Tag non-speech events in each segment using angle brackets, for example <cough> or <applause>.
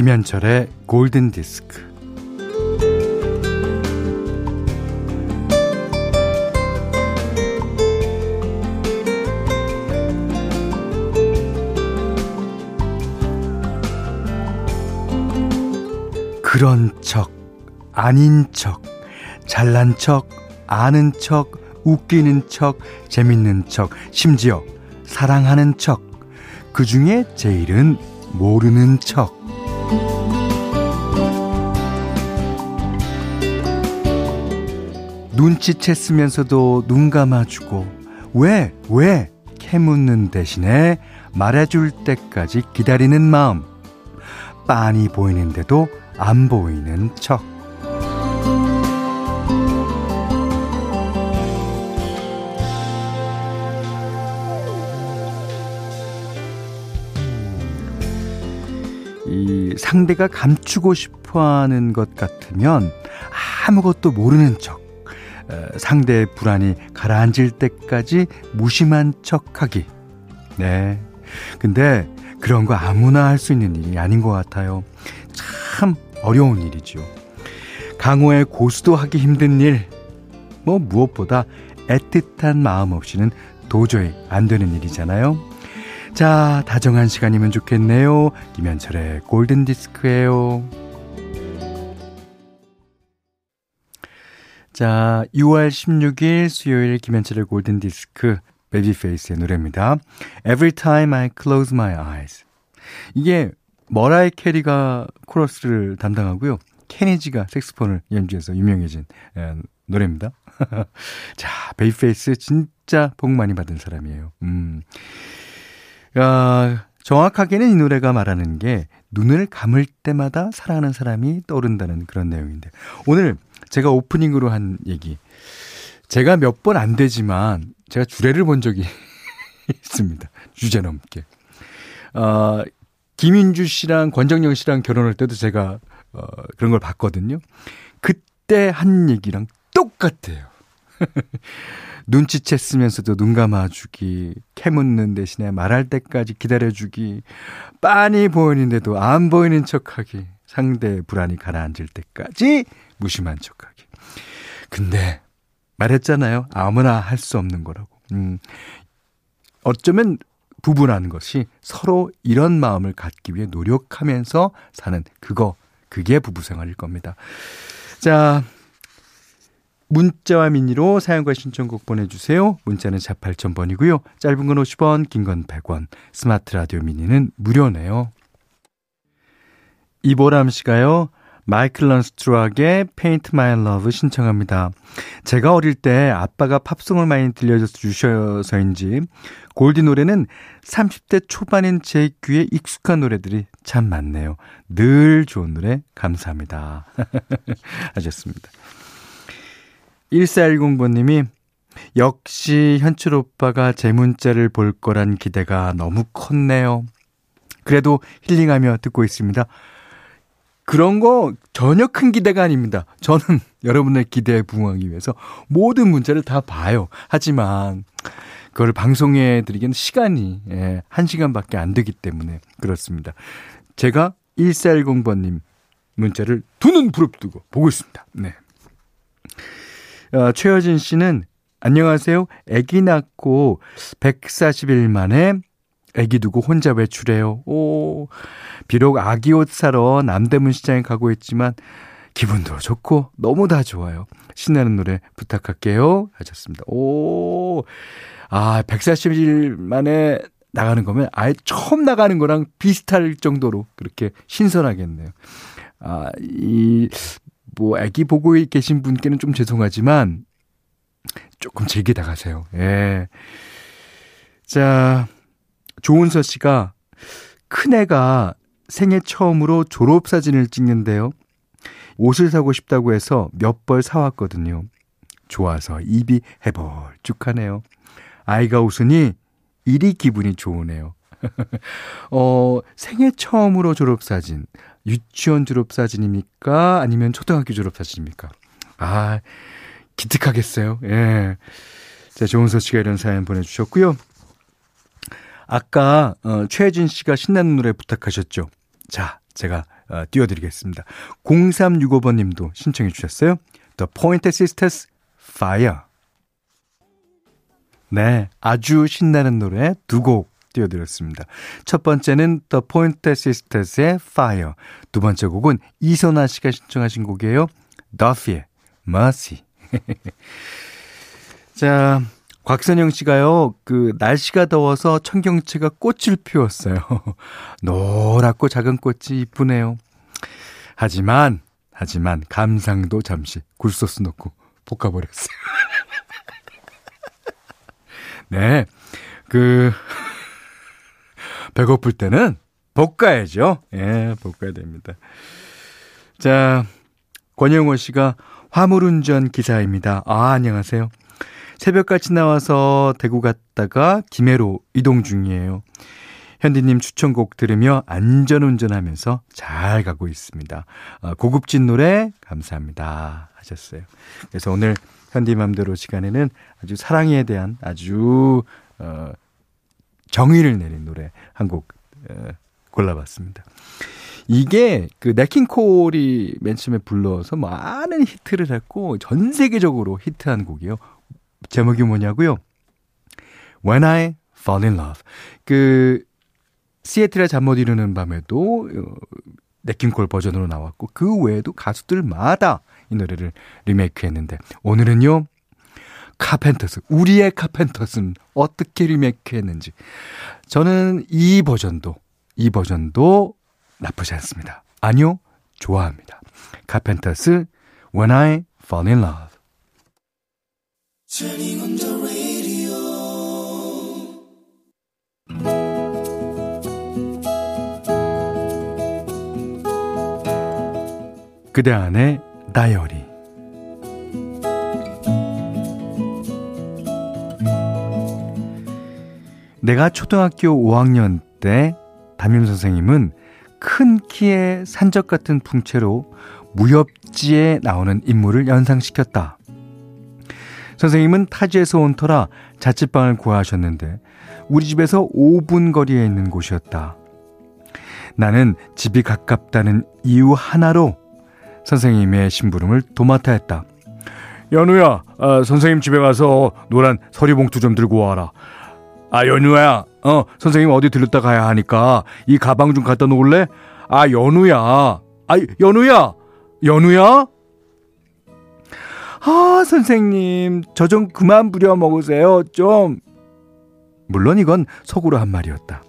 김현철의 골든 디스크. 그런 척, 아닌 척, 잘난 척, 아는 척, 웃기는 척, 재밌는 척, 심지어 사랑하는 척. 그 중에 제일은 모르는 척. 눈치챘으면서도 눈 감아주고, 왜, 왜? 캐묻는 대신에 말해줄 때까지 기다리는 마음. 빤히 보이는데도 안 보이는 척. 상대가 감추고 싶어 하는 것 같으면 아무것도 모르는 척, 상대의 불안이 가라앉을 때까지 무심한 척 하기. 네. 근데 그런 거 아무나 할 수 있는 일이 아닌 것 같아요. 참 어려운 일이죠. 강호의 고수도 하기 힘든 일. 뭐 무엇보다 애틋한 마음 없이는 도저히 안 되는 일이잖아요. 자, 다정한 시간이면 좋겠네요. 김현철의 골든 디스크예요. 자, 6월 16일 수요일 김현철의 골든 디스크 베이비페이스의 노래입니다. Every time I close my eyes. 이게 머라이 캐리가 코러스를 담당하고요. 케니지가 색스폰을 연주해서 유명해진 에, 노래입니다. <laughs> 자, 베이페이스 진짜 복 많이 받은 사람이에요. 음. 야, 정확하게는 이 노래가 말하는 게 눈을 감을 때마다 사랑하는 사람이 떠오른다는 그런 내용인데 오늘 제가 오프닝으로 한 얘기 제가 몇 번 안 되지만 제가 주례를 본 적이 <laughs> 있습니다. 주제 넘게. 어, 김인주 씨랑 권정영 씨랑 결혼할 때도 제가 어, 그런 걸 봤거든요. 그때 한 얘기랑 똑같아요. <laughs> 눈치챘으면서도 눈 감아주기, 캐묻는 대신에 말할 때까지 기다려주기, 빤히 보이는데도 안 보이는 척하기, 상대의 불안이 가라앉을 때까지 무심한 척하기. 근데 말했잖아요. 아무나 할 수 없는 거라고. 음, 어쩌면 부부라는 것이 서로 이런 마음을 갖기 위해 노력하면서 사는 그거, 그게 부부 생활일 겁니다. 자, 문자와 미니로 사연과 신청곡 보내주세요. 문자는 4 8000번이고요. 짧은 건 50원, 긴 건 100원. 스마트 라디오 미니는 무료네요. 이보람 씨가요. 마이클 런스트락의 Paint My Love 신청합니다. 제가 어릴 때 아빠가 팝송을 많이 들려주셔서인지 골디 노래는 30대 초반인 제 귀에 익숙한 노래들이 참 많네요. 늘 좋은 노래 감사합니다. <laughs> 하셨습니다. 1410번님이 역시 현철 오빠가 제 문자를 볼 거란 기대가 너무 컸네요. 그래도 힐링하며 듣고 있습니다. 그런 거 전혀 큰 기대가 아닙니다. 저는 <laughs> 여러분의 기대에 부응하기 위해서 모든 문자를 다 봐요. 하지만 그걸 방송해 드리기는 시간이 예, 1시간밖에 안 되기 때문에 그렇습니다. 제가 1410번님 문자를 두 눈 부릅뜨고 보고 있습니다. 네. 어, 최여진 씨는 안녕하세요. 아기 낳고 140일 만에 아기 두고 혼자 외출해요. 오, 비록 아기 옷 사러 남대문 시장에 가고 있지만 기분도 좋고 너무 다 좋아요. 신나는 노래 부탁할게요. 하셨습니다. 오, 아, 140일 만에 나가는 거면 아예 처음 나가는 거랑 비슷할 정도로 그렇게 신선하겠네요. 아, 이, 뭐, 아기 보고 계신 분께는 좀 죄송하지만, 조금 즐기다 가세요. 예. 자, 조은서 씨가, 큰애가 생애 처음으로 졸업 사진을 찍는데요. 옷을 사고 싶다고 해서 몇 벌 사왔거든요. 좋아서 입이 해벌쭉하네요. 아이가 웃으니 이리 기분이 좋으네요. <laughs> 어, 생애 처음으로 졸업사진. 유치원 졸업사진입니까? 아니면 초등학교 졸업사진입니까? 아, 기특하겠어요. 예. 자, 조은서 씨가 이런 사연 보내주셨고요. 아까, 어, 최혜진 씨가 신나는 노래 부탁하셨죠. 자, 제가, 어, 띄워드리겠습니다. 0365번 님도 신청해 주셨어요. The Pointer Sisters Fire. 네, 아주 신나는 노래 두 곡 띄워드렸습니다. 첫 번째는 The Pointer Sisters의 Fire. 두 번째 곡은 이선아 씨가 신청하신 곡이에요. Duffy의 Mercy. <laughs> 자, 곽선영 씨가요, 그, 날씨가 더워서 청경채가 꽃을 피웠어요. <laughs> 노랗고 작은 꽃이 이쁘네요. 하지만, 하지만, 감상도 잠시 굴소스 넣고 볶아버렸어요. <laughs> 네. 그, 배고플 때는 볶아야죠. 예, 볶아야 됩니다. 자, 권영호 씨가 화물운전 기사입니다. 아, 안녕하세요. 새벽같이 나와서 대구 갔다가 김해로 이동 중이에요. 현디님 추천곡 들으며 안전운전하면서 잘 가고 있습니다. 아, 고급진 노래 감사합니다. 하셨어요. 그래서 오늘 현디 맘대로 시간에는 아주 사랑에 대한 아주 어, 정의를 내린 노래 한곡 어, 골라봤습니다. 이게 그 네킹콜이 맨 처음에 불러서 많은 히트를 했고 전 세계적으로 히트한 곡이에요. 제목이 뭐냐고요? When I Fall in Love. 그 시애틀의 잠 못 이루는 밤에도 어, 네킹콜 버전으로 나왔고 그 외에도 가수들마다 이 노래를 리메이크했는데 오늘은요 카펜터스 우리의 카펜터스는 어떻게 리메이크했는지 저는 이 버전도 이 버전도 나쁘지 않습니다. 아니요 좋아합니다. 카펜터스 When I Fall in Love 그대 안에 다이어리 내가 초등학교 5학년 때 담임 선생님은 큰 키에 산적 같은 풍채로 무협지에 나오는 인물을 연상시켰다. 선생님은 타지에서 온 터라 자취방을 구하셨는데 우리 집에서 5분 거리에 있는 곳이었다. 나는 집이 가깝다는 이유 하나로 선생님의 심부름을 도맡아 했다. 연우야, 어, 선생님 집에 가서 노란 서리봉투 좀 들고 와라. 아, 연우야, 어, 선생님 어디 들렀다 가야 하니까 이 가방 좀 갖다 놓을래? 아, 연우야. 아, 연우야! 연우야? 아, 선생님, 저 좀 그만 부려 먹으세요, 좀. 물론 이건 속으로 한 말이었다.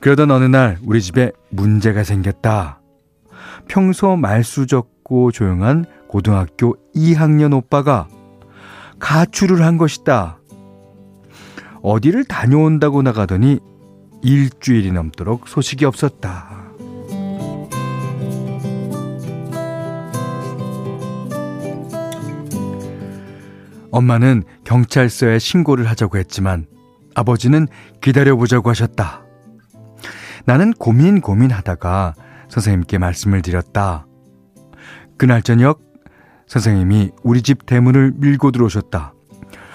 그러던 어느 날 우리 집에 문제가 생겼다. 평소 말수 적고 조용한 고등학교 2학년 오빠가 가출을 한 것이다. 어디를 다녀온다고 나가더니 일주일이 넘도록 소식이 없었다. 엄마는 경찰서에 신고를 하자고 했지만 아버지는 기다려보자고 하셨다. 나는 고민 고민하다가 선생님께 말씀을 드렸다. 그날 저녁 선생님이 우리 집 대문을 밀고 들어오셨다.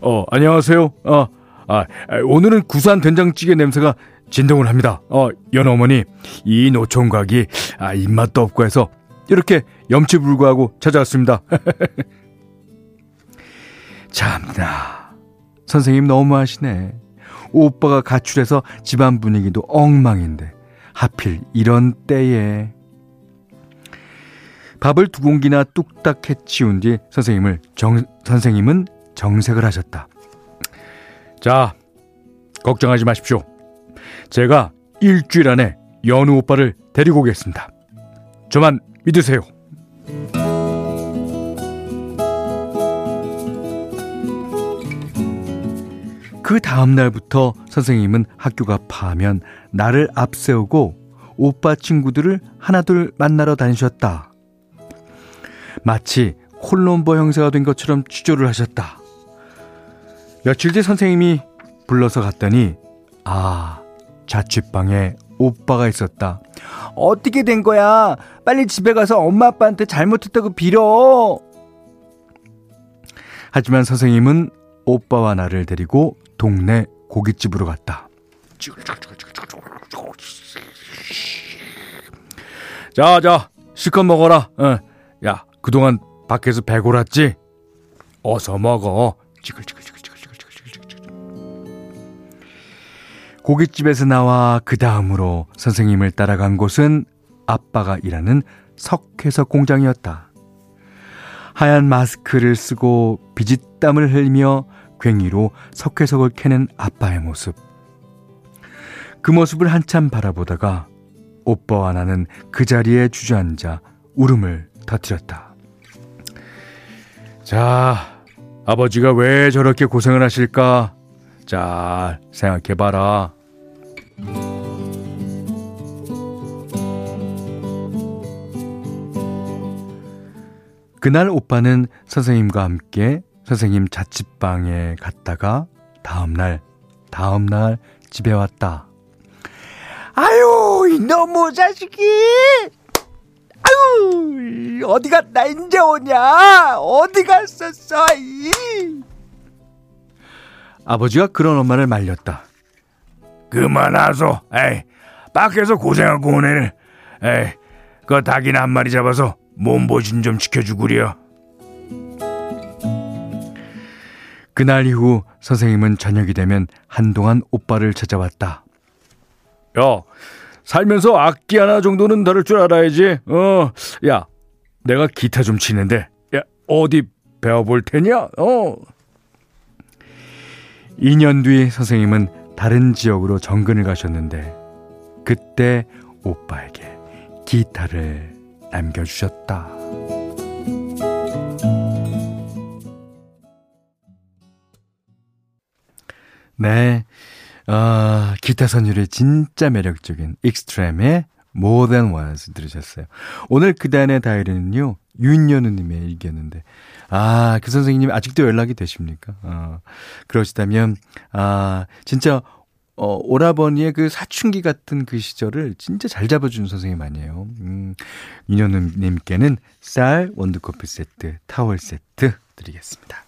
어, 안녕하세요. 어, 아, 오늘은 구수한 된장찌개 냄새가 진동을 합니다. 어, 연어머니, 이 노총각이, 아, 입맛도 없고 해서 이렇게 염치불구하고 찾아왔습니다. <laughs> 참나. 선생님 너무하시네. 오빠가 가출해서 집안 분위기도 엉망인데 하필 이런 때에 밥을 두 공기나 뚝딱 해치운 뒤 선생님을 정, 선생님은 정색을 하셨다. 자, 걱정하지 마십시오. 제가 일주일 안에 연우 오빠를 데리고 오겠습니다. 저만 믿으세요. 그 다음 날부터 선생님은 학교가 파면 나를 앞세우고 오빠 친구들을 하나둘 만나러 다니셨다. 마치 콜롬보 형사가 된 것처럼 취조를 하셨다. 며칠 뒤 선생님이 불러서 갔더니 아 자취방에 오빠가 있었다. 어떻게 된 거야? 빨리 집에 가서 엄마 아빠한테 잘못했다고 빌어. 하지만 선생님은 오빠와 나를 데리고 동네 고깃집으로 갔다. 자, 자, 실컷 먹어라. 어. 야, 그동안 밖에서 배골았지? 어서 먹어. 찌글찌글찌글찌글찌글찌글찌글. 고깃집에서 나와 그 다음으로 선생님을 따라간 곳은 아빠가 일하는 석회석 공장이었다. 하얀 마스크를 쓰고 비짓땀을 흘리며 괭이로 석회석을 캐는 아빠의 모습. 그 모습을 한참 바라보다가 오빠와 나는 그 자리에 주저앉아 울음을 터뜨렸다. 자, 아버지가 왜 저렇게 고생을 하실까? 잘 생각해봐라. 그날 오빠는 선생님과 함께 선생님 자취방에 갔다가 다음날, 다음날 집에 왔다. 아유, 이놈의 자식이! 아유, 어디 갔나, 이제 오냐? 어디 갔었어, 이? 아버지가 그런 엄마를 말렸다. 그만하소, 에이, 밖에서 고생하고 오네. 에이, 그 닭이나 한 마리 잡아서 몸보신 좀 지켜주구려. 그날 이후 선생님은 저녁이 되면 한동안 오빠를 찾아왔다. 야, 살면서 악기 하나 정도는 다룰 줄 알아야지. 어, 야, 내가 기타 좀 치는데, 야, 어디 배워볼 테냐? 어. 2년 뒤 선생님은 다른 지역으로 정근을 가셨는데, 그때 오빠에게 기타를 남겨주셨다. 네. 아, 기타 선율이 진짜 매력적인 익스트램의 More Than Once 들으셨어요. 오늘 그단의 다이어리는요, 윤연우님의 일기였는데, 아, 그 선생님 아직도 연락이 되십니까? 어, 그러시다면, 아, 진짜, 어, 오라버니의 그 사춘기 같은 그 시절을 진짜 잘 잡아주는 선생님 아니에요. 음, 윤연우님께는 쌀, 원두커피 세트, 타월 세트 드리겠습니다.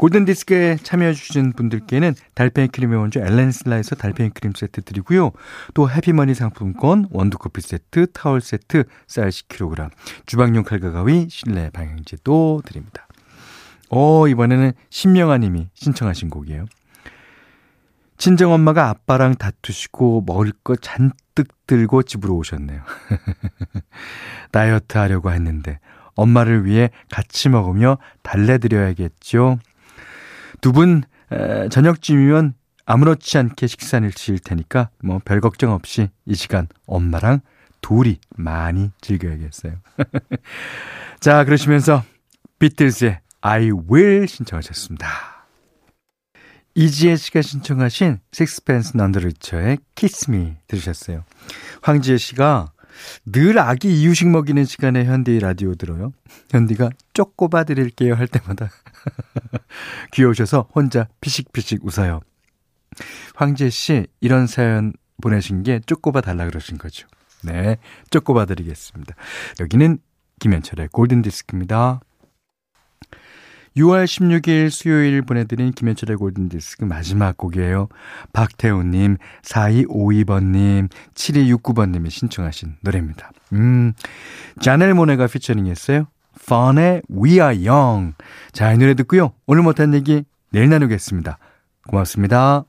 골든디스크에 참여해주신 분들께는 달팽이 크림의 원조 엘렌슬라에서 달팽이 크림 세트 드리고요. 또 해피머니 상품권, 원두커피 세트, 타월 세트, 쌀 10kg, 주방용 칼과 가위, 실내 방향제도 드립니다. 어, 이번에는 신명아 님이 신청하신 곡이에요. 친정엄마가 아빠랑 다투시고 먹을 거 잔뜩 들고 집으로 오셨네요. <laughs> 다이어트 하려고 했는데 엄마를 위해 같이 먹으며 달래드려야겠죠. 두 분 저녁쯤이면 아무렇지 않게 식사를 지을 테니까 뭐 별 걱정 없이 이 시간 엄마랑 둘이 많이 즐겨야겠어요. <laughs> 자, 그러시면서 비틀즈의 I Will 신청하셨습니다. 이지혜 씨가 신청하신 식스펜스 넌더리처의 Kiss Me 들으셨어요. 황지혜 씨가 늘 아기 이유식 먹이는 시간에 현디 라디오 들어요. 현디가 쪼꼬바 드릴게요 할 때마다 <laughs> 귀여우셔서 혼자 피식피식 웃어요. 황재 씨 이런 사연 보내신 게 쪼꼬바 달라 그러신 거죠. 네, 쪼꼬바 드리겠습니다. 여기는 김현철의 골든 디스크입니다. 6월 16일 수요일 보내드린 김현철의 골든디스크 마지막 곡이에요. 박태우님, 4252번님, 7269번님이 신청하신 노래입니다. 음, 자넬 모네가 피처링 했어요. 펀의 We Are Young. 자, 이 노래 듣고요. 오늘 못한 얘기 내일 나누겠습니다. 고맙습니다.